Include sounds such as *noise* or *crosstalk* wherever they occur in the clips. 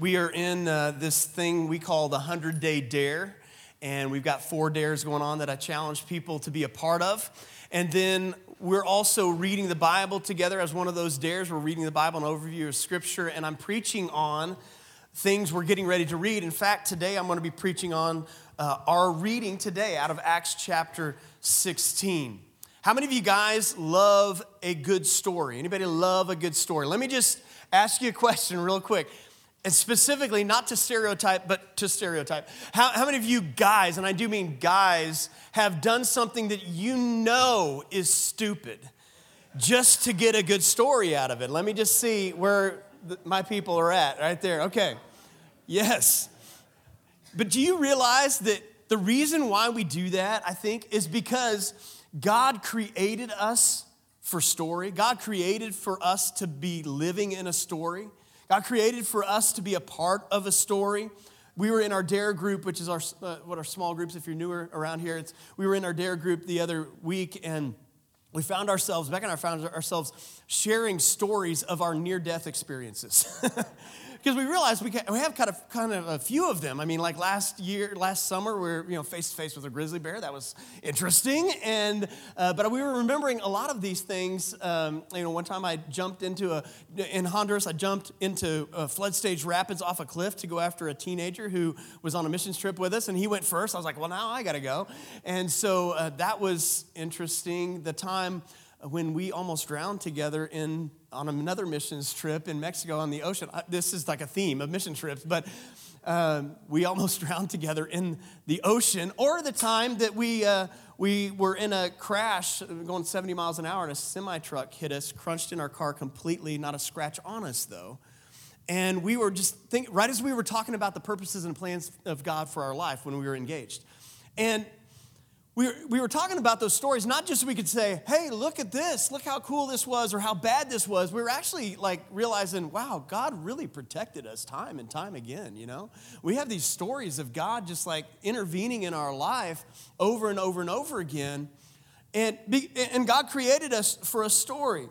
We are in uh, this thing we call the 100 Day Dare, and we've got four dares going on that I challenge people to be a part of. And then we're also reading the Bible together as one of those dares. We're reading the Bible, an overview of Scripture, and I'm preaching on things we're getting ready to read. In fact, today I'm going to be preaching on uh, our reading today out of Acts chapter 16. How many of you guys love a good story? Anybody love a good story? Let me just ask you a question real quick and specifically not to stereotype, but to stereotype. How, how many of you guys, and I do mean guys, have done something that you know is stupid just to get a good story out of it? Let me just see where the, my people are at, right there. Okay. Yes. But do you realize that the reason why we do that, I think, is because God created us for story. God created for us to be living in a story. God created for us to be a part of a story. We were in our DARE group, which is our uh, what our small groups. If you're newer around here, it's, we were in our DARE group the other week, and we found ourselves, Beck and I found ourselves sharing stories of our near death experiences. *laughs* because we realized we, we have kind of kind of a few of them. I mean, like last year, last summer, we were you know face to face with a grizzly bear. That was interesting, and uh, but we were remembering a lot of these things. Um, you know, one time I jumped into a in Honduras. I jumped into flood stage rapids off a cliff to go after a teenager who was on a missions trip with us, and he went first. I was like, well, now I got to go, and so uh, that was interesting. The time when we almost drowned together in on another missions trip in Mexico on the ocean. This is like a theme of mission trips, but um, we almost *laughs* drowned together in the ocean. Or the time that we uh, we were in a crash going 70 miles an hour, and a semi truck hit us, crunched in our car completely. Not a scratch on us though. And we were just think right as we were talking about the purposes and plans of God for our life when we were engaged. And we were, we were talking about those stories not just so we could say hey look at this look how cool this was or how bad this was. We were actually like realizing wow god really protected us time and time again you know? We have these stories of god just like intervening in our life over and over and over again. And, be, and god created us for a story.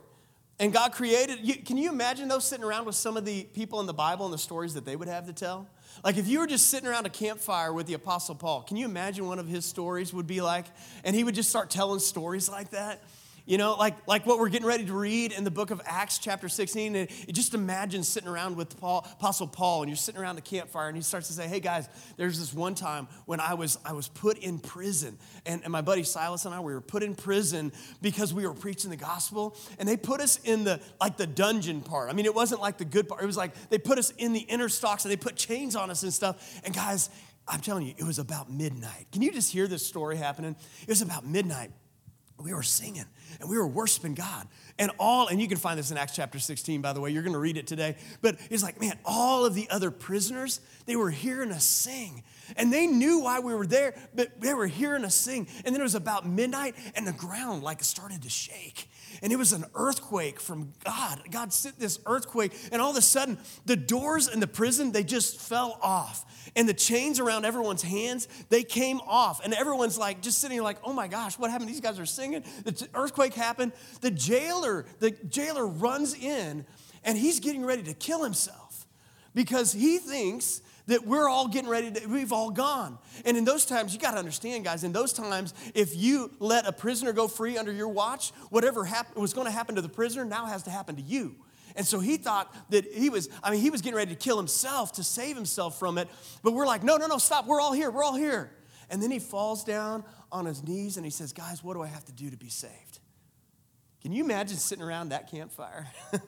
And god created you, can you imagine those sitting around with some of the people in the bible and the stories that they would have to tell like if you were just sitting around a campfire with the Apostle Paul, can you imagine one of his stories would be like? And he would just start telling stories like that. You know, like, like what we're getting ready to read in the book of Acts, chapter 16. And just imagine sitting around with Paul, Apostle Paul, and you're sitting around the campfire, and he starts to say, Hey guys, there's this one time when I was, I was put in prison. And, and my buddy Silas and I, we were put in prison because we were preaching the gospel. And they put us in the like the dungeon part. I mean, it wasn't like the good part. It was like they put us in the inner stocks and they put chains on us and stuff. And guys, I'm telling you, it was about midnight. Can you just hear this story happening? It was about midnight we were singing and we were worshiping God. And all, and you can find this in Acts chapter 16, by the way, you're gonna read it today. But it's like, man, all of the other prisoners, they were hearing us sing. And they knew why we were there, but they were hearing us sing. And then it was about midnight, and the ground like started to shake. And it was an earthquake from God. God sent this earthquake, and all of a sudden, the doors in the prison, they just fell off and the chains around everyone's hands, they came off. And everyone's like just sitting like, oh my gosh, what happened? These guys are singing. The earthquake happened. The jailer, the jailer runs in and he's getting ready to kill himself because he thinks that we're all getting ready to, we've all gone. And in those times, you got to understand, guys, in those times, if you let a prisoner go free under your watch, whatever happened, was going to happen to the prisoner now has to happen to you. And so he thought that he was, I mean, he was getting ready to kill himself to save himself from it. But we're like, no, no, no, stop. We're all here. We're all here. And then he falls down on his knees and he says, guys, what do I have to do to be saved? Can you imagine sitting around that campfire? *laughs*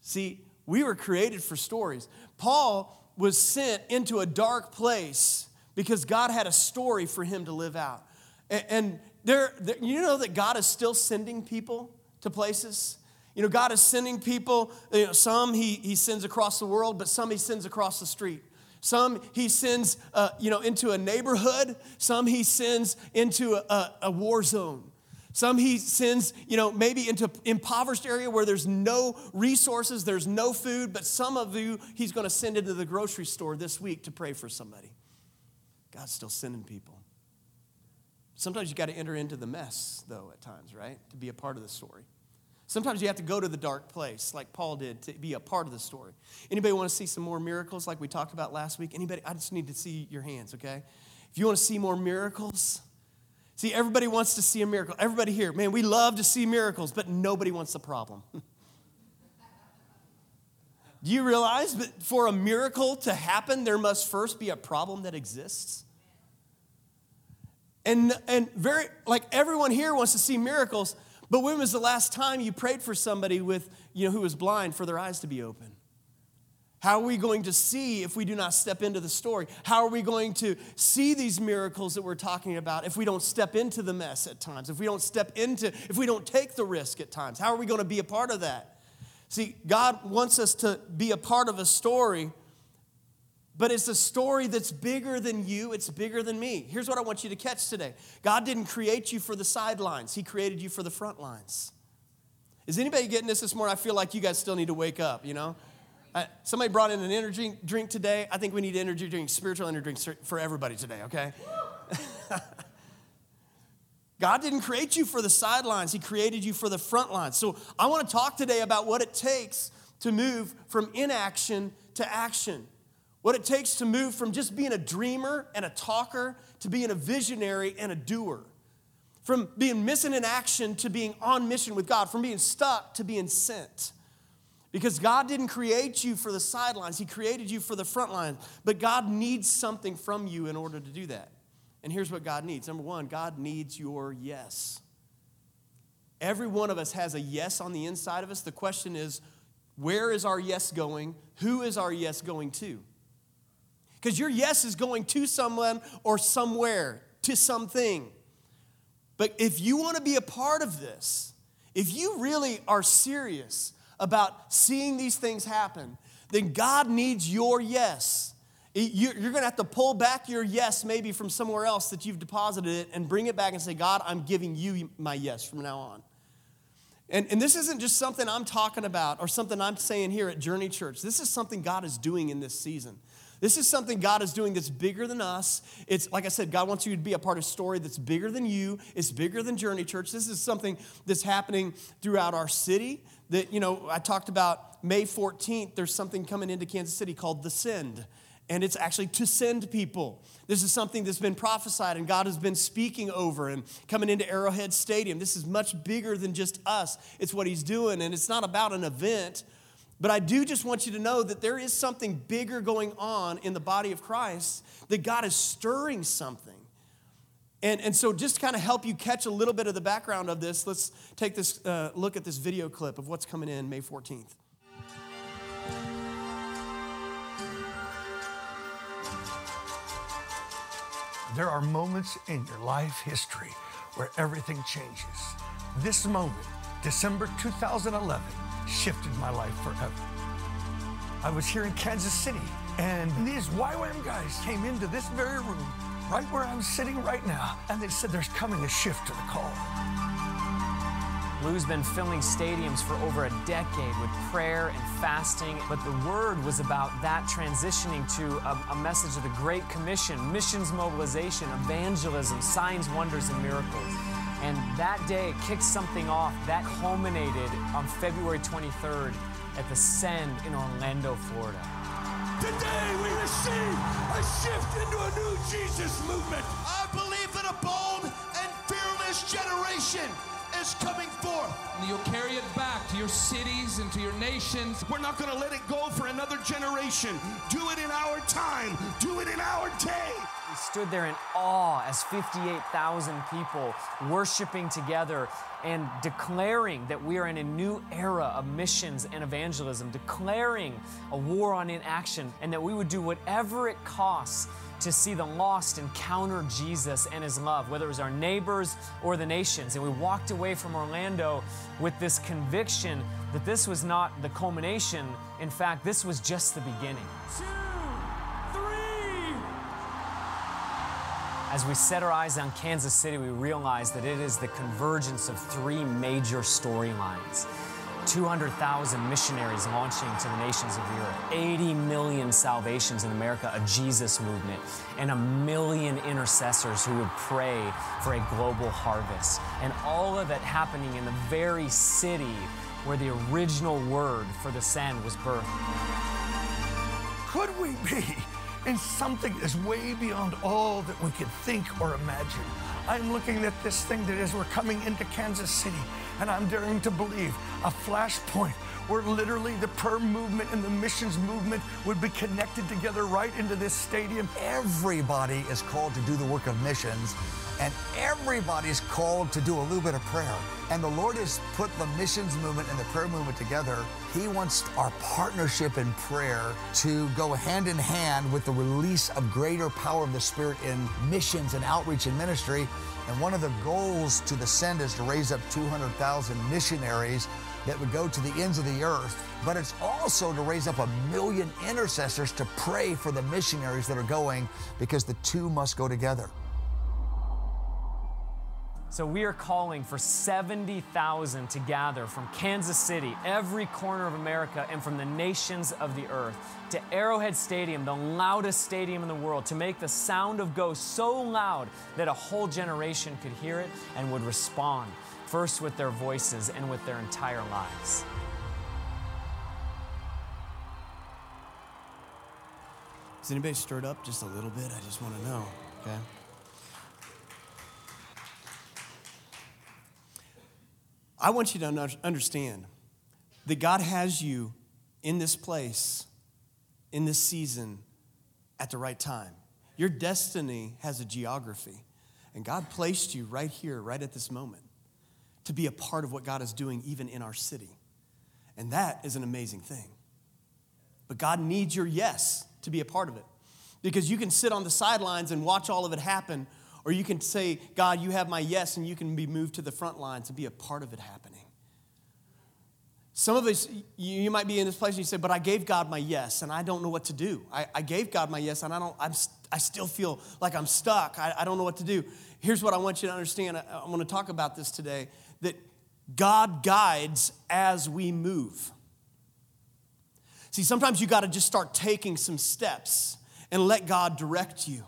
See, we were created for stories. Paul was sent into a dark place because God had a story for him to live out. And there, there you know that God is still sending people to places? You know, God is sending people, you know, some he, he sends across the world, but some he sends across the street. Some he sends, uh, you know, into a neighborhood. Some he sends into a, a war zone. Some he sends, you know, maybe into impoverished area where there's no resources, there's no food, but some of you he's going to send into the grocery store this week to pray for somebody. God's still sending people. Sometimes you got to enter into the mess, though, at times, right? To be a part of the story. Sometimes you have to go to the dark place, like Paul did, to be a part of the story. Anybody want to see some more miracles, like we talked about last week? Anybody? I just need to see your hands, okay? If you want to see more miracles, see, everybody wants to see a miracle. Everybody here, man, we love to see miracles, but nobody wants a problem. *laughs* Do you realize that for a miracle to happen, there must first be a problem that exists? And, and very, like everyone here wants to see miracles, but when was the last time you prayed for somebody with, you know, who was blind for their eyes to be open? How are we going to see if we do not step into the story? How are we going to see these miracles that we're talking about if we don't step into the mess at times? If we don't step into, if we don't take the risk at times? How are we going to be a part of that? See, God wants us to be a part of a story but it's a story that's bigger than you, it's bigger than me. Here's what I want you to catch today God didn't create you for the sidelines, He created you for the front lines. Is anybody getting this this morning? I feel like you guys still need to wake up, you know? Uh, somebody brought in an energy drink today. I think we need energy drink, spiritual energy drinks for everybody today, okay? *laughs* God didn't create you for the sidelines, He created you for the front lines. So I want to talk today about what it takes to move from inaction to action what it takes to move from just being a dreamer and a talker to being a visionary and a doer. From being missing in action to being on mission with God, from being stuck to being sent. Because God didn't create you for the sidelines, He created you for the front lines. But God needs something from you in order to do that. And here's what God needs number one, God needs your yes. Every one of us has a yes on the inside of us. The question is, where is our yes going? Who is our yes going to? Because your yes is going to someone or somewhere, to something. But if you want to be a part of this, if you really are serious about seeing these things happen, then God needs your yes. You're going to have to pull back your yes maybe from somewhere else that you've deposited it and bring it back and say, God, I'm giving you my yes from now on. And, and this isn't just something I'm talking about or something I'm saying here at Journey Church. This is something God is doing in this season. This is something God is doing that's bigger than us. It's like I said, God wants you to be a part of a story that's bigger than you. It's bigger than Journey Church. This is something that's happening throughout our city. That, you know, I talked about May 14th, there's something coming into Kansas City called the Send. And it's actually to send people. This is something that's been prophesied and God has been speaking over and coming into Arrowhead Stadium. This is much bigger than just us. It's what He's doing. And it's not about an event, but I do just want you to know that there is something bigger going on in the body of Christ, that God is stirring something. And, and so, just to kind of help you catch a little bit of the background of this, let's take this uh, look at this video clip of what's coming in May 14th. There are moments in your life history where everything changes. This moment, December 2011, shifted my life forever. I was here in Kansas City, and these YWAM guys came into this very room, right where I'm sitting right now, and they said there's coming a shift to the call. Lou's been filling stadiums for over a decade with prayer and fasting, but the word was about that transitioning to a, a, message of the Great Commission, missions mobilization, evangelism, signs, wonders, and miracles. And that day it kicked something off that culminated on February 23rd at the Send in Orlando, Florida. Today we receive a shift into a new Jesus movement. I believe that a bold and fearless generation is coming forth. And you'll carry it back to your cities and to your nations. We're not going to let it go for another generation. Do it in our time. Do it in our day. We stood there in awe as 58,000 people worshiping together and declaring that we are in a new era of missions and evangelism, declaring a war on inaction, and that we would do whatever it costs to see the lost encounter Jesus and his love, whether it was our neighbors or the nations. And we walked away from Orlando with this conviction that this was not the culmination. In fact, this was just the beginning. As we set our eyes on Kansas City, we realize that it is the convergence of three major storylines. 200,000 missionaries launching to the nations of the earth, 80 million salvations in America, a Jesus movement, and a million intercessors who would pray for a global harvest. And all of it happening in the very city where the original word for the send was birthed. Could we be in something that's way beyond all that we could think or imagine? I'm looking at this thing that is we're coming into Kansas City, and I'm daring to believe a flashpoint where literally the prayer movement and the missions movement would be connected together right into this stadium. Everybody is called to do the work of missions, and everybody's called to do a little bit of prayer. And the Lord has put the missions movement and the prayer movement together. He wants our partnership in prayer to go hand in hand with the release of greater power of the Spirit in missions and outreach and ministry. And one of the goals to the send is to raise up 200,000 missionaries that would go to the ends of the earth, but it's also to raise up a million intercessors to pray for the missionaries that are going because the two must go together. So we are calling for 70,000 to gather from Kansas City, every corner of America, and from the nations of the earth to Arrowhead Stadium, the loudest stadium in the world, to make the sound of Go so loud that a whole generation could hear it and would respond, first with their voices and with their entire lives. Is anybody stirred up just a little bit? I just want to know, okay? I want you to understand that God has you in this place, in this season, at the right time. Your destiny has a geography, and God placed you right here, right at this moment, to be a part of what God is doing, even in our city. And that is an amazing thing. But God needs your yes to be a part of it. Because you can sit on the sidelines and watch all of it happen, or you can say, God, you have my yes, and you can be moved to the front lines and be a part of it happening. Some of us, you might be in this place and you say, but I gave God my yes, and I don't know what to do. I, I gave God my yes, and I, don't, I'm, I still feel like I'm stuck. I, I don't know what to do. Here's what I want you to understand. I, I want to talk about this today that God guides as we move. See, sometimes you got to just start taking some steps and let God direct you.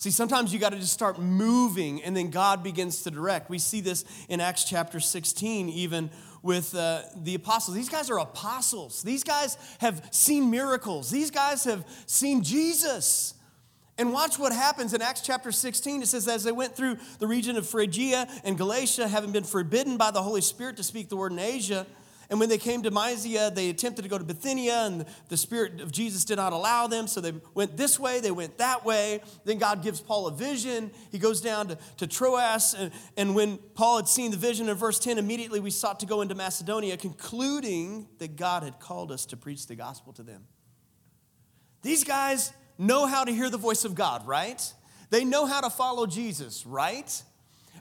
See, sometimes you got to just start moving and then God begins to direct. We see this in Acts chapter 16, even with uh, the apostles. These guys are apostles. These guys have seen miracles. These guys have seen Jesus. And watch what happens in Acts chapter 16. It says, As they went through the region of Phrygia and Galatia, having been forbidden by the Holy Spirit to speak the word in Asia, and when they came to Mysia, they attempted to go to Bithynia, and the Spirit of Jesus did not allow them. So they went this way, they went that way. Then God gives Paul a vision. He goes down to, to Troas. And, and when Paul had seen the vision in verse 10, immediately we sought to go into Macedonia, concluding that God had called us to preach the gospel to them. These guys know how to hear the voice of God, right? They know how to follow Jesus, right?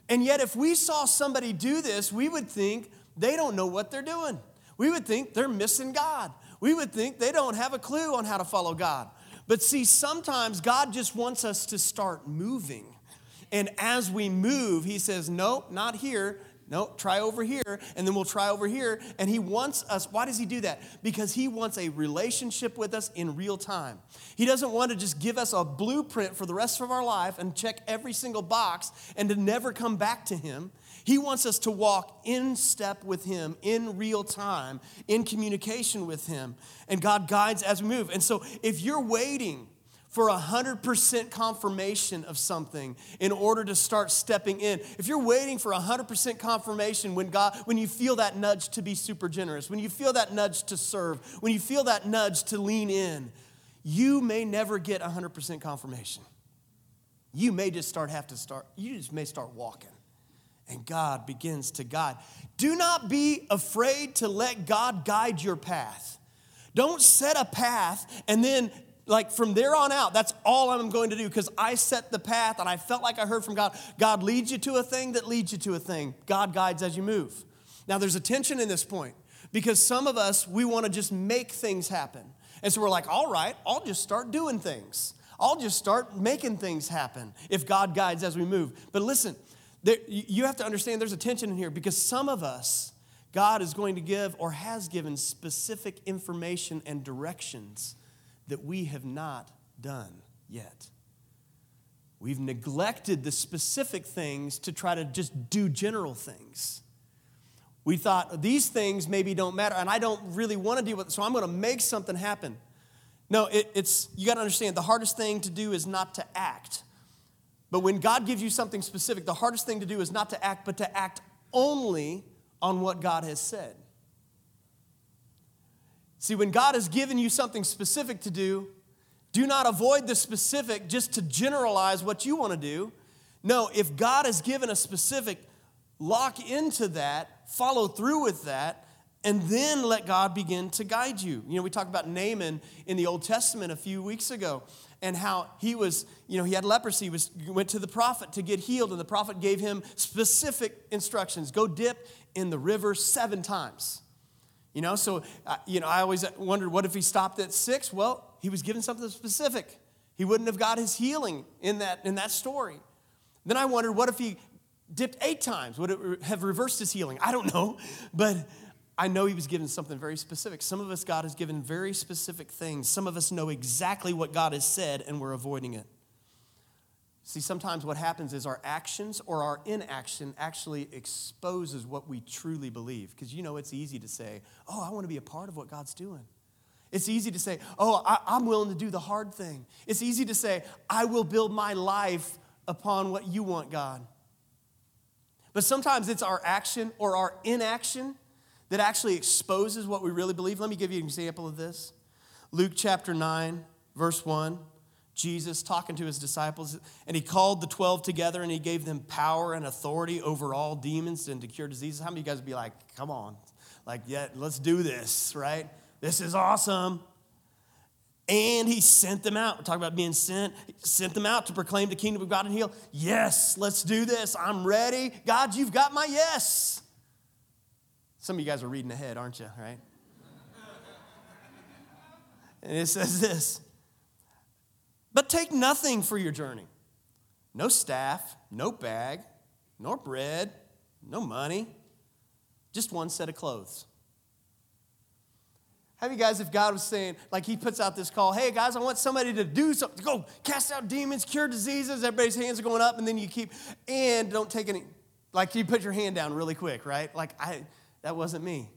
And yet, if we saw somebody do this, we would think, they don't know what they're doing. We would think they're missing God. We would think they don't have a clue on how to follow God. But see, sometimes God just wants us to start moving. And as we move, He says, Nope, not here. Nope, try over here, and then we'll try over here. And he wants us, why does he do that? Because he wants a relationship with us in real time. He doesn't want to just give us a blueprint for the rest of our life and check every single box and to never come back to him. He wants us to walk in step with Him in real time, in communication with Him. And God guides as we move. And so if you're waiting for a 100% confirmation of something in order to start stepping in, if you're waiting for a 100% confirmation when God, when you feel that nudge to be super generous, when you feel that nudge to serve, when you feel that nudge to lean in, you may never get 100% confirmation. You may just start have to start, you just may start walking and God begins to guide. Do not be afraid to let God guide your path. Don't set a path and then, like, from there on out, that's all I'm going to do because I set the path and I felt like I heard from God. God leads you to a thing that leads you to a thing. God guides as you move. Now, there's a tension in this point because some of us, we want to just make things happen. And so we're like, all right, I'll just start doing things. I'll just start making things happen if God guides as we move. But listen, there, you have to understand there's a tension in here because some of us, God is going to give or has given specific information and directions that we have not done yet. We've neglected the specific things to try to just do general things. We thought these things maybe don't matter, and I don't really want to deal with it, so I'm going to make something happen. No, it, it's you got to understand the hardest thing to do is not to act. But when God gives you something specific, the hardest thing to do is not to act, but to act only on what God has said. See, when God has given you something specific to do, do not avoid the specific just to generalize what you want to do. No, if God has given a specific, lock into that, follow through with that, and then let God begin to guide you. You know, we talked about Naaman in the Old Testament a few weeks ago and how he was, you know, he had leprosy, was, went to the prophet to get healed, and the prophet gave him specific instructions go dip in the river seven times. You know, so, uh, you know, I always wondered what if he stopped at six? Well, he was given something specific. He wouldn't have got his healing in that, in that story. Then I wondered what if he dipped eight times? Would it have reversed his healing? I don't know. *laughs* But I know he was given something very specific. Some of us, God has given very specific things. Some of us know exactly what God has said and we're avoiding it. See, sometimes what happens is our actions or our inaction actually exposes what we truly believe. Because you know, it's easy to say, Oh, I want to be a part of what God's doing. It's easy to say, Oh, I, am willing to do the hard thing. It's easy to say, I will build my life upon what you want, God. But sometimes it's our action or our inaction that actually exposes what we really believe. Let me give you an example of this Luke chapter 9, verse 1. Jesus talking to his disciples, and he called the 12 together and he gave them power and authority over all demons and to cure diseases. How many of you guys would be like, come on, like, yeah, let's do this, right? This is awesome. And he sent them out. We're talking about being sent. He sent them out to proclaim the kingdom of God and heal. Yes, let's do this. I'm ready. God, you've got my yes. Some of you guys are reading ahead, aren't you, right? and it says this but take nothing for your journey no staff, no bag, nor bread, no money, just one set of clothes. Have you guys, if God was saying, like He puts out this call, hey guys, I want somebody to do something, go cast out demons, cure diseases, everybody's hands are going up, and then you keep, and don't take any, like you put your hand down really quick, right? Like, I, that wasn't me.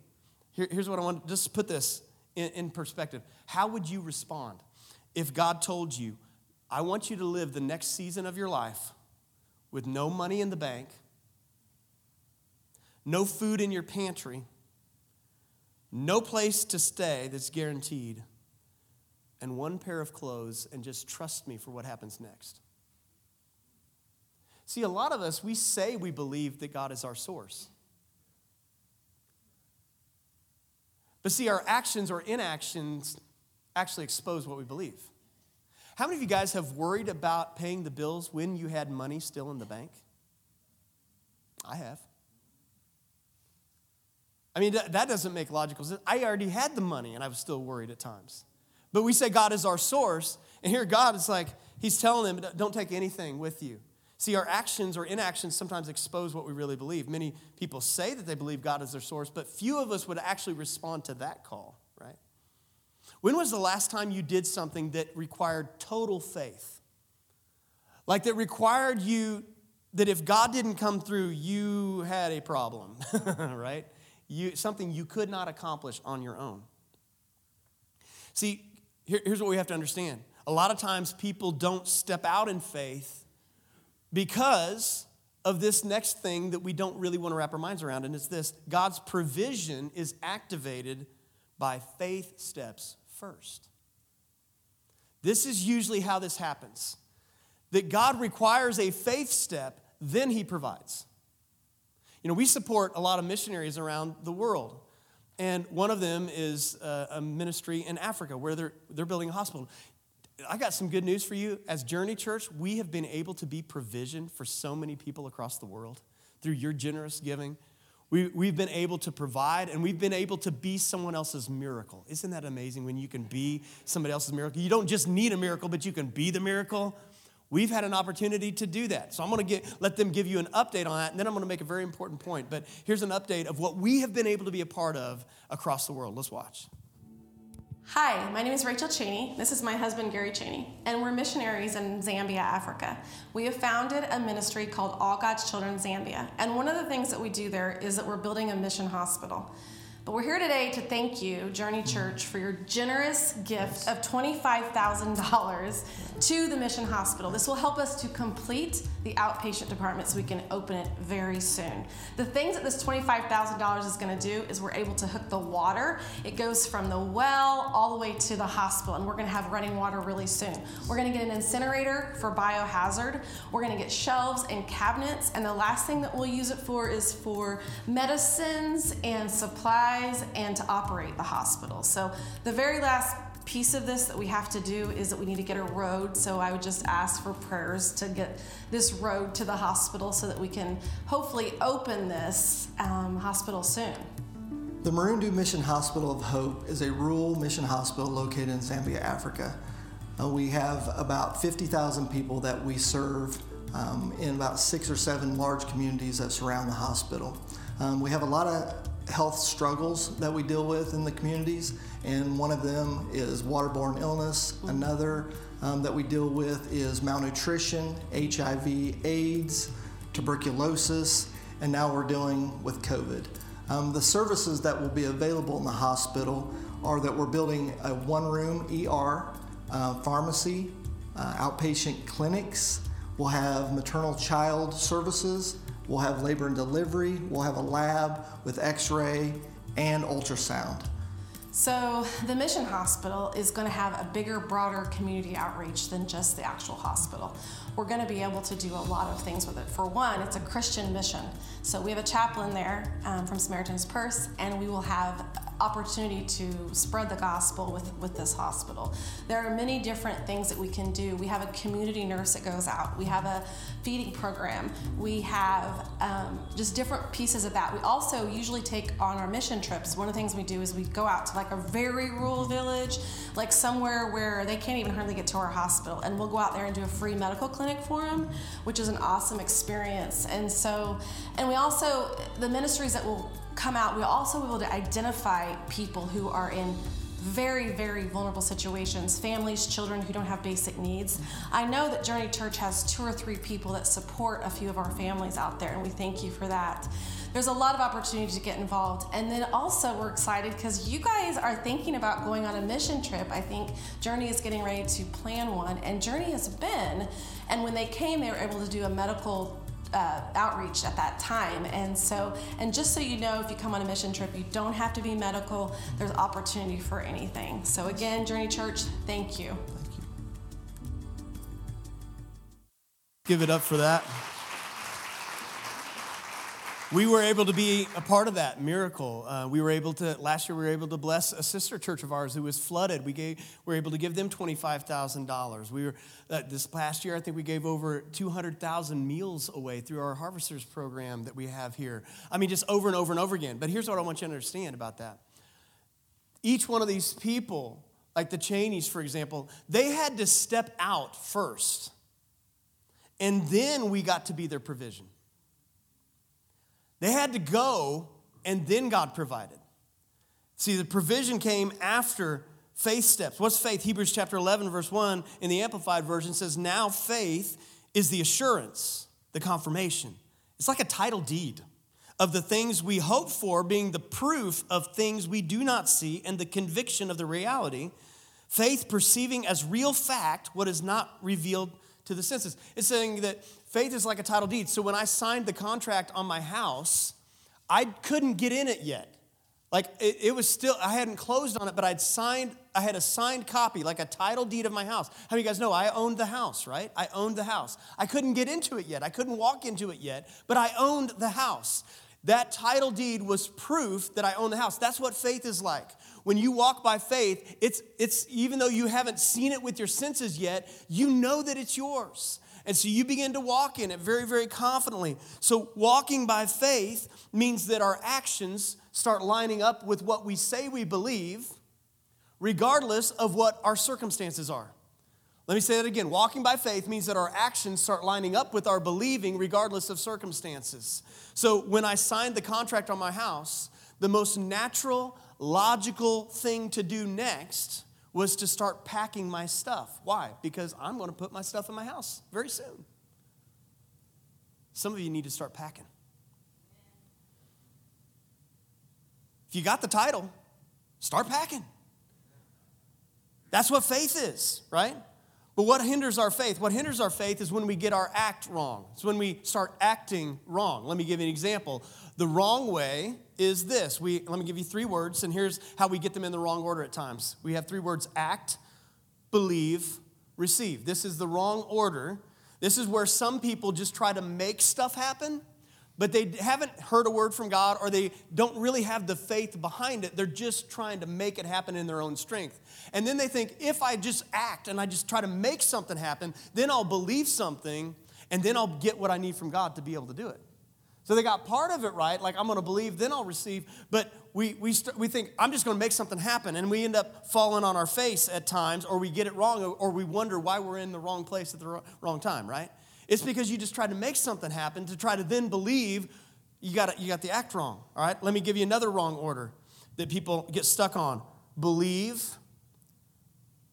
Here, here's what I want, just put this in, in perspective. How would you respond if God told you, I want you to live the next season of your life with no money in the bank, no food in your pantry, no place to stay that's guaranteed, and one pair of clothes, and just trust me for what happens next. See, a lot of us, we say we believe that God is our source. But see, our actions or inactions actually expose what we believe. How many of you guys have worried about paying the bills when you had money still in the bank? I have. I mean, that doesn't make logical sense. I already had the money and I was still worried at times. But we say God is our source, and here God is like, He's telling them, don't take anything with you. See, our actions or inactions sometimes expose what we really believe. Many people say that they believe God is their source, but few of us would actually respond to that call. Right? When was the last time you did something that required total faith? Like that required you that if God didn't come through, you had a problem, *laughs* right? You, something you could not accomplish on your own. See, here, here's what we have to understand. A lot of times people don't step out in faith because of this next thing that we don't really want to wrap our minds around, and it's this God's provision is activated by faith steps first. This is usually how this happens that God requires a faith step, then He provides. You know, we support a lot of missionaries around the world. And one of them is uh, a ministry in Africa where they're, they're building a hospital. I got some good news for you. As Journey Church, we have been able to be provision for so many people across the world through your generous giving, we, we've been able to provide and we've been able to be someone else's miracle. Isn't that amazing when you can be somebody else's miracle? You don't just need a miracle, but you can be the miracle. We've had an opportunity to do that. So I'm going to get, let them give you an update on that, and then I'm going to make a very important point. But here's an update of what we have been able to be a part of across the world. Let's watch. Hi, my name is Rachel Cheney. This is my husband, Gary Cheney, and we're missionaries in Zambia, Africa. We have founded a ministry called All God's Children Zambia, and one of the things that we do there is that we're building a mission hospital. But we're here today to thank you, Journey Church, for your generous gift of $25,000 to the Mission Hospital. This will help us to complete the outpatient department so we can open it very soon. The things that this $25,000 is going to do is we're able to hook the water. It goes from the well all the way to the hospital, and we're going to have running water really soon. We're going to get an incinerator for biohazard. We're going to get shelves and cabinets, and the last thing that we'll use it for is for medicines and supplies and to operate the hospital. So the very last piece of this that we have to do is that we need to get a road. So I would just ask for prayers to get this road to the hospital so that we can hopefully open this um, hospital soon. The Marundu Mission Hospital of Hope is a rural mission hospital located in Zambia, Africa. Uh, we have about 50,000 people that we serve um, in about six or seven large communities that surround the hospital. Um, we have a lot of health struggles that we deal with in the communities, and one of them is waterborne illness. Another um, that we deal with is malnutrition, HIV, AIDS, tuberculosis, and now we're dealing with COVID. Um, the services that will be available in the hospital are that we're building a one room ER, uh, pharmacy, uh, outpatient clinics, we'll have maternal child services, We'll have labor and delivery. We'll have a lab with x ray and ultrasound. So, the Mission Hospital is going to have a bigger, broader community outreach than just the actual hospital. We're going to be able to do a lot of things with it. For one, it's a Christian mission. So, we have a chaplain there um, from Samaritan's Purse, and we will have opportunity to spread the gospel with, with this hospital. There are many different things that we can do. We have a community nurse that goes out, we have a feeding program, we have um, just different pieces of that. We also usually take on our mission trips. One of the things we do is we go out to like a very rural village, like somewhere where they can't even hardly get to our hospital, and we'll go out there and do a free medical clinic for them, which is an awesome experience. And so, and we also, the ministries that will come out, we'll also able to identify people who are in very, very vulnerable situations, families, children who don't have basic needs. I know that Journey Church has two or three people that support a few of our families out there, and we thank you for that. There's a lot of opportunity to get involved. And then also, we're excited because you guys are thinking about going on a mission trip. I think Journey is getting ready to plan one, and Journey has been. And when they came, they were able to do a medical uh, outreach at that time. And so, and just so you know, if you come on a mission trip, you don't have to be medical. There's opportunity for anything. So again, Journey Church, thank you. Thank you. Give it up for that. We were able to be a part of that miracle. Uh, we were able to, last year, we were able to bless a sister church of ours who was flooded. We, gave, we were able to give them $25,000. We were, uh, this past year, I think we gave over 200,000 meals away through our Harvesters program that we have here. I mean, just over and over and over again. But here's what I want you to understand about that. Each one of these people, like the Cheneys, for example, they had to step out first. And then we got to be their provision. They had to go, and then God provided. See, the provision came after faith steps. What's faith? Hebrews chapter 11, verse 1 in the Amplified Version says, Now faith is the assurance, the confirmation. It's like a title deed of the things we hope for, being the proof of things we do not see and the conviction of the reality. Faith perceiving as real fact what is not revealed to the senses. It's saying that Faith is like a title deed. So when I signed the contract on my house, I couldn't get in it yet. Like it, it, was still, I hadn't closed on it, but I'd signed, I had a signed copy, like a title deed of my house. How many you guys know I owned the house, right? I owned the house. I couldn't get into it yet. I couldn't walk into it yet, but I owned the house. That title deed was proof that I own the house. That's what faith is like. When you walk by faith, it's, it's even though you haven't seen it with your senses yet, you know that it's yours. And so you begin to walk in it very, very confidently. So walking by faith means that our actions start lining up with what we say we believe, regardless of what our circumstances are. Let me say that again. Walking by faith means that our actions start lining up with our believing regardless of circumstances. So when I signed the contract on my house, the most natural, logical thing to do next was to start packing my stuff. Why? Because I'm going to put my stuff in my house very soon. Some of you need to start packing. If you got the title, start packing. That's what faith is, right? But what hinders our faith? What hinders our faith is when we get our act wrong. It's when we start acting wrong. Let me give you an example. The wrong way is this. We, let me give you three words, and here's how we get them in the wrong order at times. We have three words act, believe, receive. This is the wrong order. This is where some people just try to make stuff happen but they haven't heard a word from God or they don't really have the faith behind it. They're just trying to make it happen in their own strength. And then they think, if I just act and I just try to make something happen, then I'll believe something and then I'll get what I need from God to be able to do it. So they got part of it right, like I'm going to believe, then I'll receive. But we, we, st- we think, I'm just going to make something happen. And we end up falling on our face at times, or we get it wrong, or we wonder why we're in the wrong place at the wrong time, right? It's because you just tried to make something happen to try to then believe you got, you got the act wrong. All right, let me give you another wrong order that people get stuck on believe,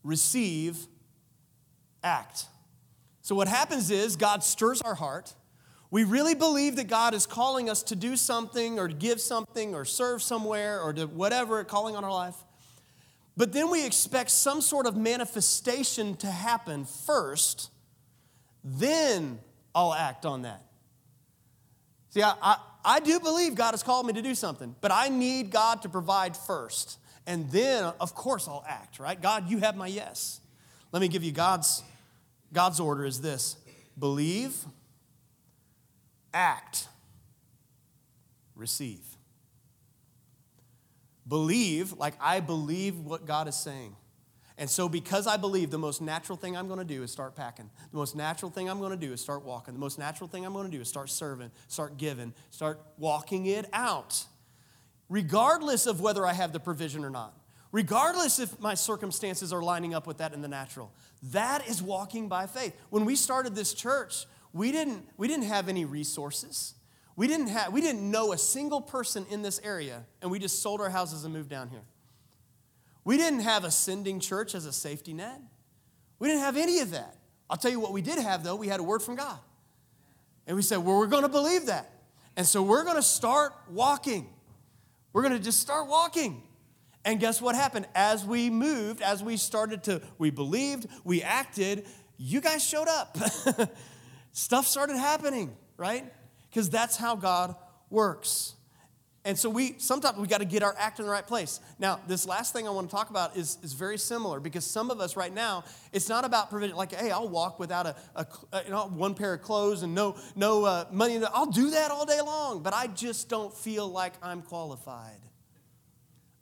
receive, act. So, what happens is God stirs our heart. We really believe that God is calling us to do something or to give something or serve somewhere or to whatever, calling on our life. But then we expect some sort of manifestation to happen first then I'll act on that. See, I, I, I, do believe God has called me to do something, but I need God to provide first. And then, of course, I'll act, right? God, you have my yes. Let me give you God's, God's order is this believe, act, receive. Believe, like I believe what God is saying. And so, because I believe the most natural thing I'm going to do is start packing, the most natural thing I'm going to do is start walking, the most natural thing I'm going to do is start serving, start giving, start walking it out, regardless of whether I have the provision or not, regardless if my circumstances are lining up with that in the natural. That is walking by faith. When we started this church, we didn't, we didn't have any resources. We didn't, have, we didn't know a single person in this area, and we just sold our houses and moved down here. We didn't have a sending church as a safety net. We didn't have any of that. I'll tell you what we did have, though. We had a word from God. And we said, well, we're going to believe that. And so we're going to start walking. We're going to just start walking. And guess what happened? As we moved, as we started to, we believed, we acted, you guys showed up. *laughs* Stuff started happening, right? Because that's how God works. And so we sometimes we got to get our act in the right place. Now, this last thing I want to talk about is, is very similar because some of us right now, it's not about provision. Like, hey, I'll walk without a, a uh, you know, one pair of clothes and no no uh, money. I'll do that all day long, but I just don't feel like I'm qualified.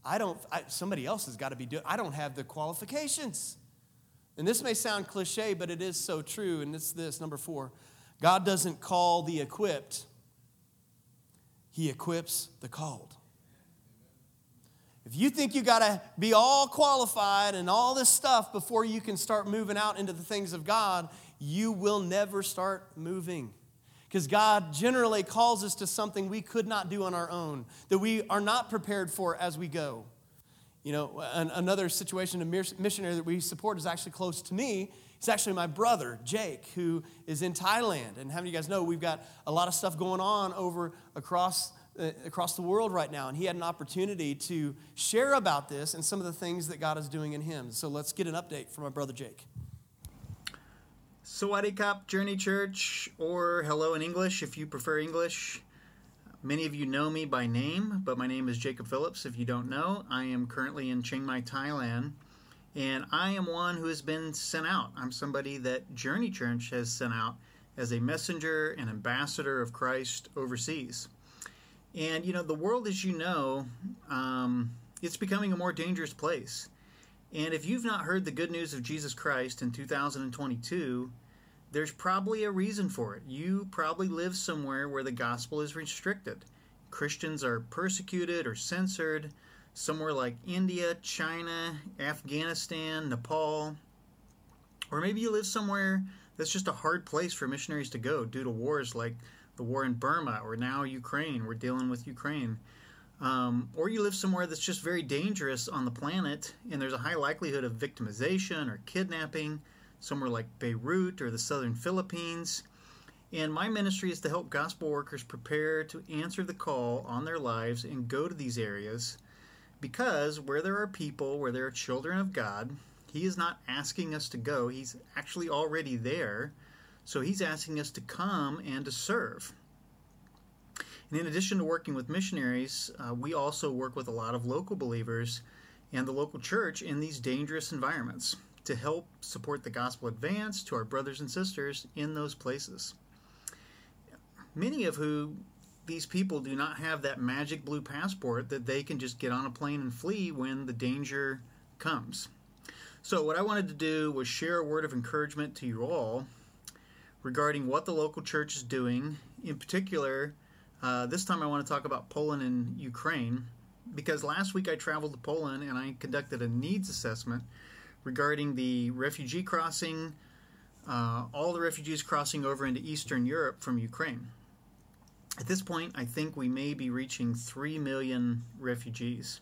I don't. I, somebody else has got to be doing. I don't have the qualifications. And this may sound cliche, but it is so true. And it's this number four: God doesn't call the equipped he equips the called. If you think you got to be all qualified and all this stuff before you can start moving out into the things of God, you will never start moving. Because God generally calls us to something we could not do on our own, that we are not prepared for as we go. You know, an, another situation, a missionary that we support is actually close to me. He's actually my brother, Jake, who is in Thailand. And how many of you guys know we've got a lot of stuff going on over across, uh, across the world right now? And he had an opportunity to share about this and some of the things that God is doing in him. So let's get an update from my brother, Jake. Sawadee Journey Church, or hello in English if you prefer English. Many of you know me by name, but my name is Jacob Phillips. If you don't know, I am currently in Chiang Mai, Thailand and I am one who has been sent out. I'm somebody that Journey Church has sent out as a messenger and ambassador of Christ overseas. And, you know, the world, as you know, um, it's becoming a more dangerous place. And if you've not heard the good news of Jesus Christ in 2022, there's probably a reason for it. You probably live somewhere where the gospel is restricted. Christians are persecuted or censored somewhere like India, China, Afghanistan, Nepal, Or maybe you live somewhere that's just a hard place for missionaries to go due to wars like the war in Burma or now Ukraine. We're dealing with Ukraine. Um, or you live somewhere that's just very dangerous on the planet and there's a high likelihood of victimization or kidnapping, somewhere like Beirut or the southern Philippines. And my ministry is to help gospel workers prepare to answer the call on their lives and go to these areas because where there are people, where there are children of God, He is not asking us to go, He's actually already there. So He's asking us to come and to serve. And in addition to working with missionaries, uh, we also work with a lot of local believers and the local church in these dangerous environments to help support the gospel advance to our brothers and sisters in those places. Many of who these people do not have that magic blue passport that they can just get on a plane and flee when the danger comes. So, what I wanted to do was share a word of encouragement to you all regarding what the local church is doing. In particular, uh, this time I want to talk about Poland and Ukraine because last week I traveled to Poland and I conducted a needs assessment regarding the refugee crossing, uh, all the refugees crossing over into Eastern Europe from Ukraine. At this point, I think we may be reaching 3 million refugees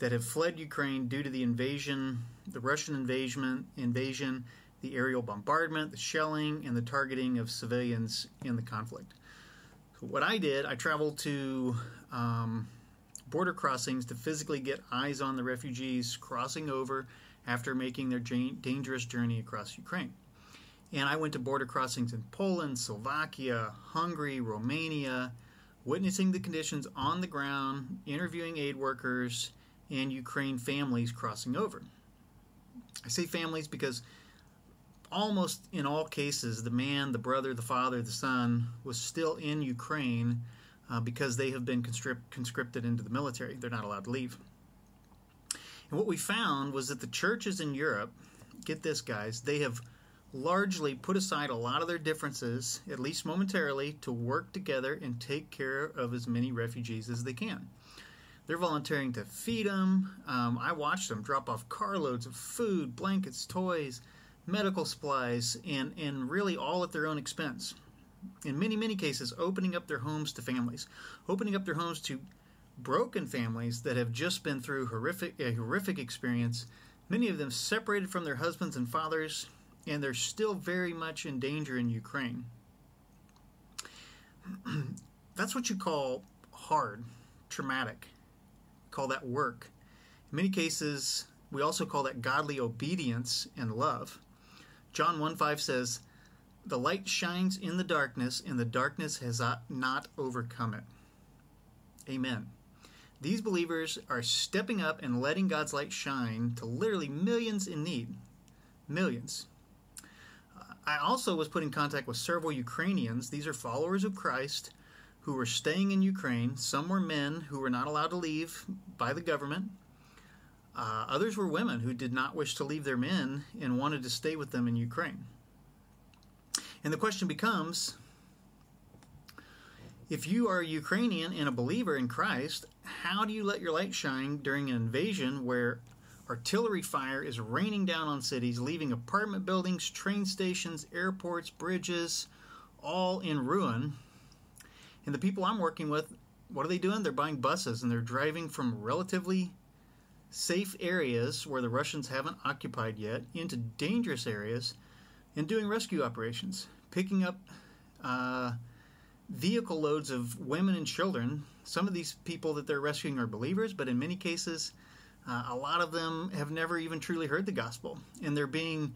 that have fled Ukraine due to the invasion, the Russian invasion, invasion, the aerial bombardment, the shelling, and the targeting of civilians in the conflict. So what I did, I traveled to um, border crossings to physically get eyes on the refugees crossing over after making their dangerous journey across Ukraine. And I went to border crossings in Poland, Slovakia, Hungary, Romania, witnessing the conditions on the ground, interviewing aid workers, and Ukraine families crossing over. I say families because almost in all cases, the man, the brother, the father, the son was still in Ukraine uh, because they have been conscript, conscripted into the military. They're not allowed to leave. And what we found was that the churches in Europe, get this, guys, they have largely put aside a lot of their differences, at least momentarily, to work together and take care of as many refugees as they can. They're volunteering to feed them. Um, I watched them drop off carloads of food, blankets, toys, medical supplies, and, and really all at their own expense. In many, many cases, opening up their homes to families, opening up their homes to broken families that have just been through horrific, a horrific experience, many of them separated from their husbands and fathers, and they're still very much in danger in Ukraine. *clears throat* That's what you call hard, traumatic. Call that work. In many cases, we also call that godly obedience and love. John 1 5 says, The light shines in the darkness, and the darkness has not overcome it. Amen. These believers are stepping up and letting God's light shine to literally millions in need. Millions. I also was put in contact with several Ukrainians. These are followers of Christ who were staying in Ukraine. Some were men who were not allowed to leave by the government. Uh, others were women who did not wish to leave their men and wanted to stay with them in Ukraine. And the question becomes if you are a Ukrainian and a believer in Christ, how do you let your light shine during an invasion where Artillery fire is raining down on cities, leaving apartment buildings, train stations, airports, bridges, all in ruin. And the people I'm working with, what are they doing? They're buying buses and they're driving from relatively safe areas where the Russians haven't occupied yet into dangerous areas and doing rescue operations, picking up uh, vehicle loads of women and children. Some of these people that they're rescuing are believers, but in many cases, uh, a lot of them have never even truly heard the gospel, and they're being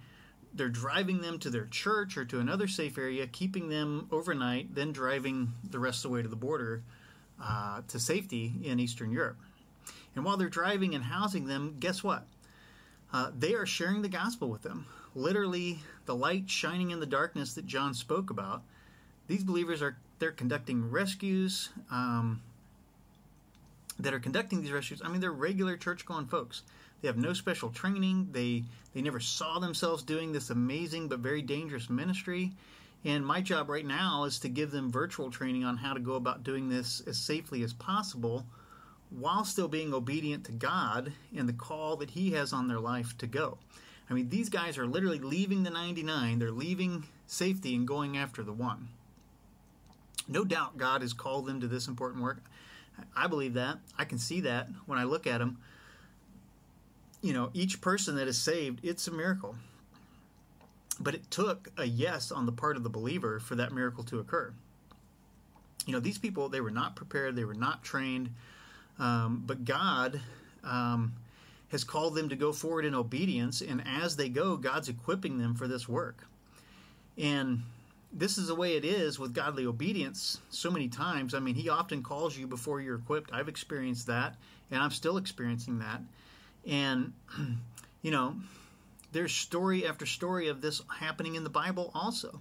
they're driving them to their church or to another safe area, keeping them overnight, then driving the rest of the way to the border uh, to safety in Eastern Europe. And while they're driving and housing them, guess what? Uh, they are sharing the gospel with them. Literally, the light shining in the darkness that John spoke about. These believers are they're conducting rescues. Um, that are conducting these rescues, I mean, they're regular church going folks. They have no special training. They they never saw themselves doing this amazing but very dangerous ministry. And my job right now is to give them virtual training on how to go about doing this as safely as possible while still being obedient to God and the call that He has on their life to go. I mean, these guys are literally leaving the 99, they're leaving safety and going after the one. No doubt God has called them to this important work. I believe that. I can see that when I look at them. You know, each person that is saved, it's a miracle. But it took a yes on the part of the believer for that miracle to occur. You know, these people, they were not prepared, they were not trained, um, but God um, has called them to go forward in obedience, and as they go, God's equipping them for this work. And this is the way it is with godly obedience so many times. I mean, He often calls you before you're equipped. I've experienced that, and I'm still experiencing that. And, *clears throat* you know, there's story after story of this happening in the Bible also.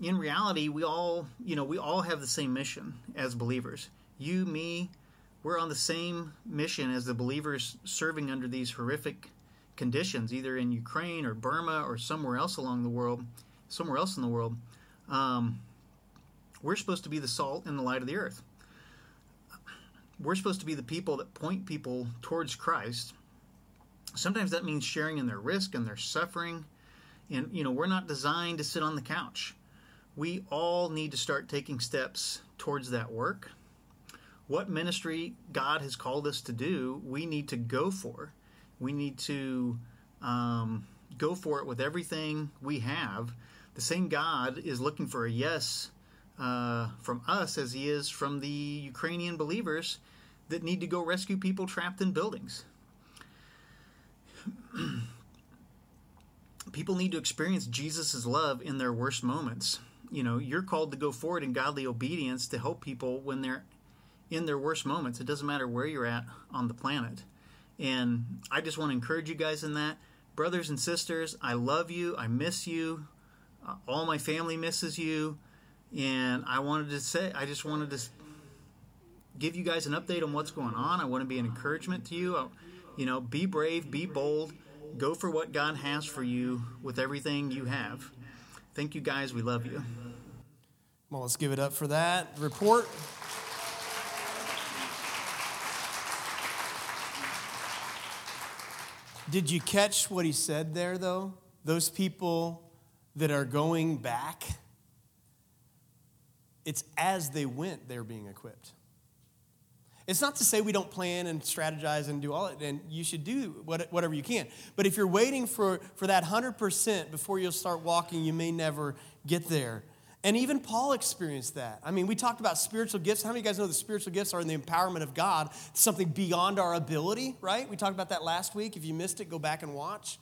In reality, we all, you know, we all have the same mission as believers. You, me, we're on the same mission as the believers serving under these horrific conditions, either in Ukraine or Burma or somewhere else along the world, somewhere else in the world. Um, we're supposed to be the salt and the light of the earth. We're supposed to be the people that point people towards Christ. Sometimes that means sharing in their risk and their suffering. And, you know, we're not designed to sit on the couch. We all need to start taking steps towards that work what ministry God has called us to do, we need to go for. We need to um, go for it with everything we have. The same God is looking for a yes uh, from us as he is from the Ukrainian believers that need to go rescue people trapped in buildings. *clears throat* people need to experience Jesus' love in their worst moments. You know, you're called to go forward in godly obedience to help people when they're in their worst moments. It doesn't matter where you're at on the planet. And I just want to encourage you guys in that. Brothers and sisters, I love you. I miss you. Uh, all my family misses you. And I wanted to say, I just wanted to give you guys an update on what's going on. I want to be an encouragement to you. I, you know, be brave, be bold, go for what God has for you with everything you have. Thank you guys. We love you. Well, let's give it up for that report. Did you catch what he said there, though? Those people that are going back, it's as they went, they're being equipped. It's not to say we don't plan and strategize and do all it, and you should do whatever you can. But if you're waiting for, for that 100% before you'll start walking, you may never get there. And even Paul experienced that. I mean, we talked about spiritual gifts. How many of you guys know the spiritual gifts are in the empowerment of God, something beyond our ability, right? We talked about that last week. If you missed it, go back and watch.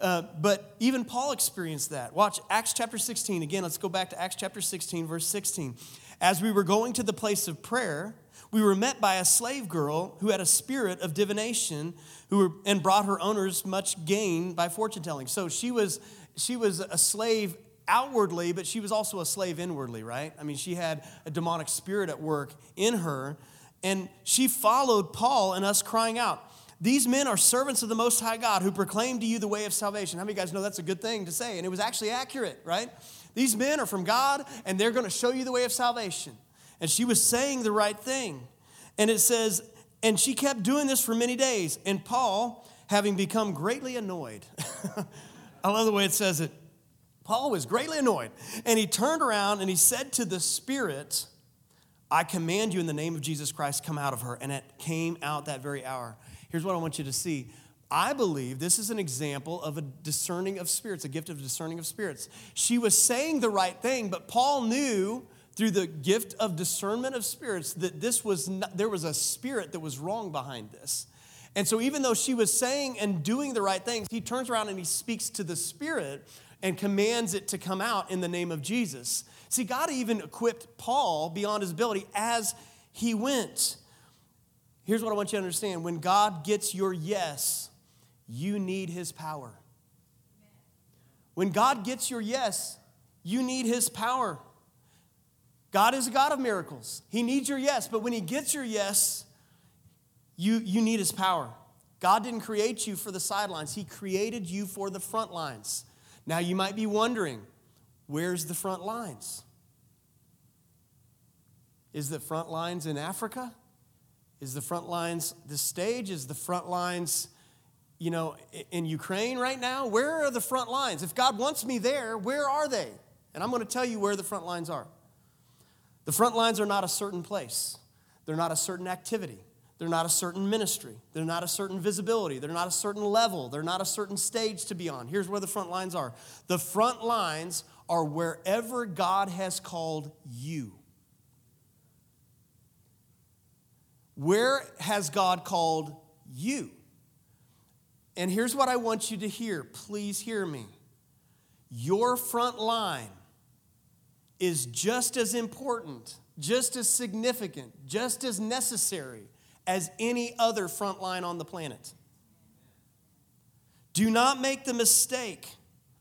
Uh, but even Paul experienced that. Watch Acts chapter 16. Again, let's go back to Acts chapter 16, verse 16. As we were going to the place of prayer, we were met by a slave girl who had a spirit of divination who were, and brought her owners much gain by fortune telling. So she was, she was a slave outwardly, but she was also a slave inwardly, right? I mean, she had a demonic spirit at work in her. And she followed Paul and us crying out, These men are servants of the Most High God who proclaim to you the way of salvation. How many guys know that's a good thing to say? And it was actually accurate, right? These men are from God and they're going to show you the way of salvation. And she was saying the right thing. And it says, and she kept doing this for many days. And Paul, having become greatly annoyed, *laughs* I love the way it says it, Paul was greatly annoyed, and he turned around and he said to the Spirit, I command you in the name of Jesus Christ, come out of her. And it came out that very hour. Here's what I want you to see. I believe this is an example of a discerning of spirits, a gift of discerning of spirits. She was saying the right thing, but Paul knew through the gift of discernment of spirits that this was not, there was a spirit that was wrong behind this. And so even though she was saying and doing the right things, he turns around and he speaks to the spirit and commands it to come out in the name of Jesus. See, God even equipped Paul beyond his ability as he went. Here's what I want you to understand when God gets your yes, you need his power. When God gets your yes, you need his power. God is a God of miracles. He needs your yes, but when he gets your yes, you, you need his power. God didn't create you for the sidelines, he created you for the front lines. Now, you might be wondering where's the front lines? Is the front lines in Africa? Is the front lines the stage? Is the front lines, you know, in Ukraine right now, where are the front lines? If God wants me there, where are they? And I'm going to tell you where the front lines are. The front lines are not a certain place, they're not a certain activity, they're not a certain ministry, they're not a certain visibility, they're not a certain level, they're not a certain stage to be on. Here's where the front lines are the front lines are wherever God has called you. Where has God called you? And here's what I want you to hear. Please hear me. Your front line is just as important, just as significant, just as necessary as any other front line on the planet. Do not make the mistake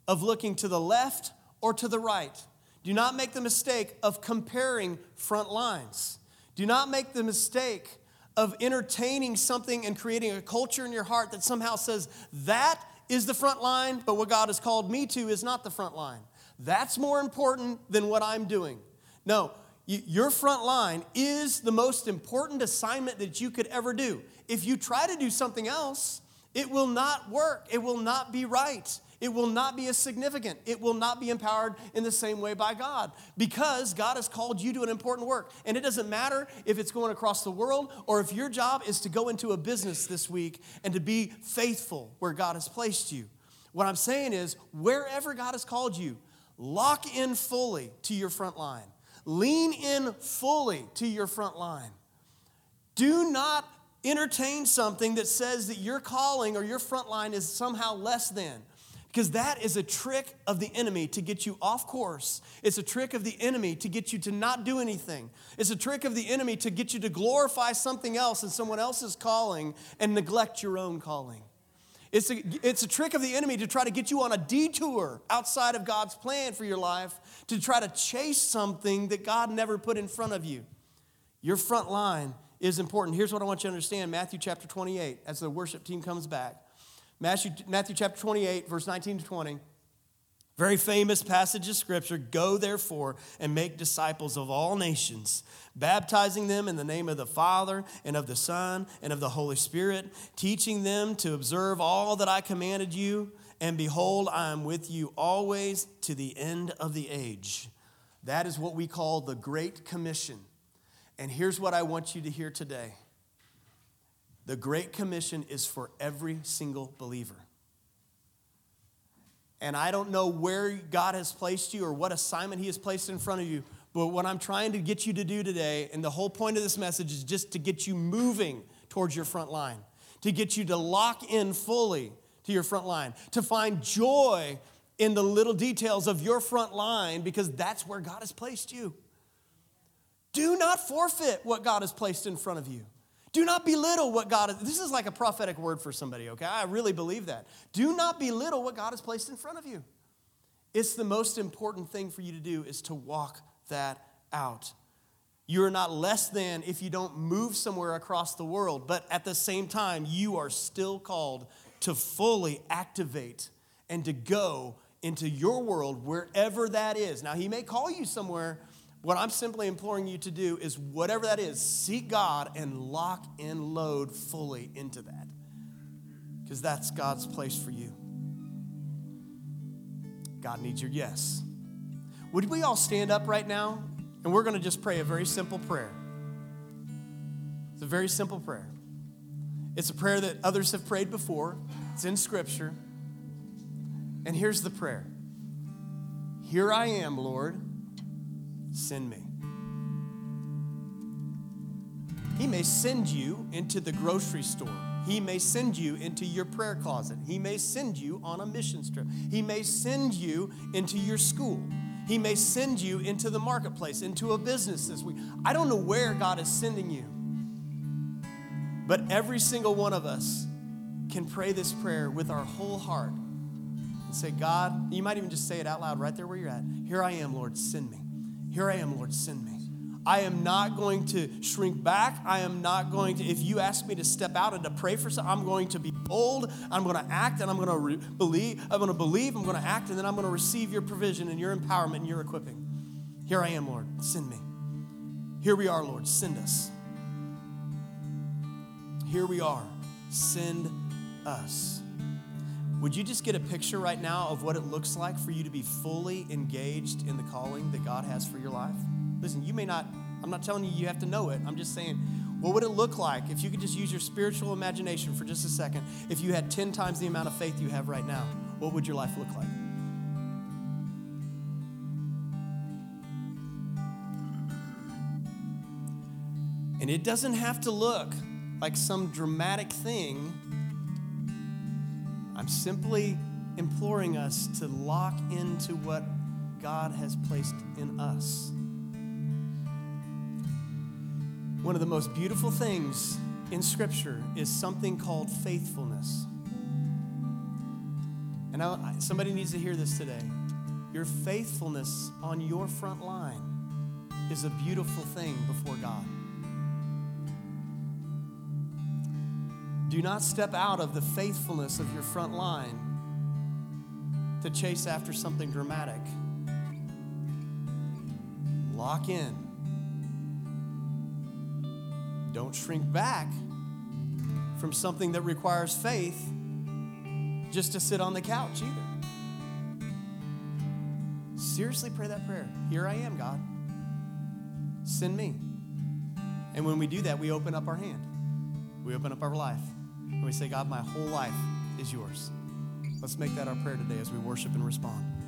of looking to the left or to the right. Do not make the mistake of comparing front lines. Do not make the mistake of entertaining something and creating a culture in your heart that somehow says that is the front line, but what God has called me to is not the front line. That's more important than what I'm doing. No, your front line is the most important assignment that you could ever do. If you try to do something else, it will not work. It will not be right. It will not be as significant. It will not be empowered in the same way by God because God has called you to an important work. And it doesn't matter if it's going across the world or if your job is to go into a business this week and to be faithful where God has placed you. What I'm saying is, wherever God has called you, lock in fully to your front line, lean in fully to your front line. Do not entertain something that says that your calling or your front line is somehow less than. Because that is a trick of the enemy to get you off course. It's a trick of the enemy to get you to not do anything. It's a trick of the enemy to get you to glorify something else and someone else's calling and neglect your own calling. It's a, it's a trick of the enemy to try to get you on a detour outside of God's plan for your life to try to chase something that God never put in front of you. Your front line is important. Here's what I want you to understand Matthew chapter 28, as the worship team comes back. Matthew, Matthew chapter 28, verse 19 to 20. Very famous passage of scripture. Go therefore and make disciples of all nations, baptizing them in the name of the Father and of the Son and of the Holy Spirit, teaching them to observe all that I commanded you. And behold, I am with you always to the end of the age. That is what we call the Great Commission. And here's what I want you to hear today the Great Commission is for every single believer. And I don't know where God has placed you or what assignment He has placed in front of you, but what I'm trying to get you to do today, and the whole point of this message is just to get you moving towards your front line, to get you to lock in fully to your front line, to find joy in the little details of your front line because that's where God has placed you. Do not forfeit what God has placed in front of you. Do not belittle what God is. This is like a prophetic word for somebody, okay? I really believe that. Do not belittle what God has placed in front of you. It's the most important thing for you to do is to walk that out. You are not less than if you don't move somewhere across the world, but at the same time, you are still called to fully activate and to go into your world wherever that is. Now, He may call you somewhere what I'm simply imploring you to do is whatever that is, seek God and lock and load fully into that. Because that's God's place for you. God needs your yes. Would we all stand up right now? And we're going to just pray a very simple prayer. It's a very simple prayer. It's a prayer that others have prayed before, it's in Scripture. And here's the prayer Here I am, Lord send me. He may send you into the grocery store. He may send you into your prayer closet. He may send you on a mission trip. He may send you into your school. He may send you into the marketplace, into a business this week. I don't know where God is sending you. But every single one of us can pray this prayer with our whole heart and say, God, you might even just say it out loud right there where you're at. Here I am, Lord, send me. Here I am, Lord, send me. I am not going to shrink back. I am not going to, if you ask me to step out and to pray for something, I'm going to be bold. I'm going to act and I'm going to re- believe. I'm going to believe. I'm going to act and then I'm going to receive your provision and your empowerment and your equipping. Here I am, Lord. Send me. Here we are, Lord. Send us. Here we are. Send us. Would you just get a picture right now of what it looks like for you to be fully engaged in the calling that God has for your life? Listen, you may not, I'm not telling you you have to know it. I'm just saying, what would it look like if you could just use your spiritual imagination for just a second? If you had 10 times the amount of faith you have right now, what would your life look like? And it doesn't have to look like some dramatic thing. I'm simply imploring us to lock into what God has placed in us. One of the most beautiful things in Scripture is something called faithfulness. And I, somebody needs to hear this today. Your faithfulness on your front line is a beautiful thing before God. Do not step out of the faithfulness of your front line to chase after something dramatic. Lock in. Don't shrink back from something that requires faith just to sit on the couch either. Seriously, pray that prayer. Here I am, God. Send me. And when we do that, we open up our hand, we open up our life. And we say, God, my whole life is yours. Let's make that our prayer today as we worship and respond.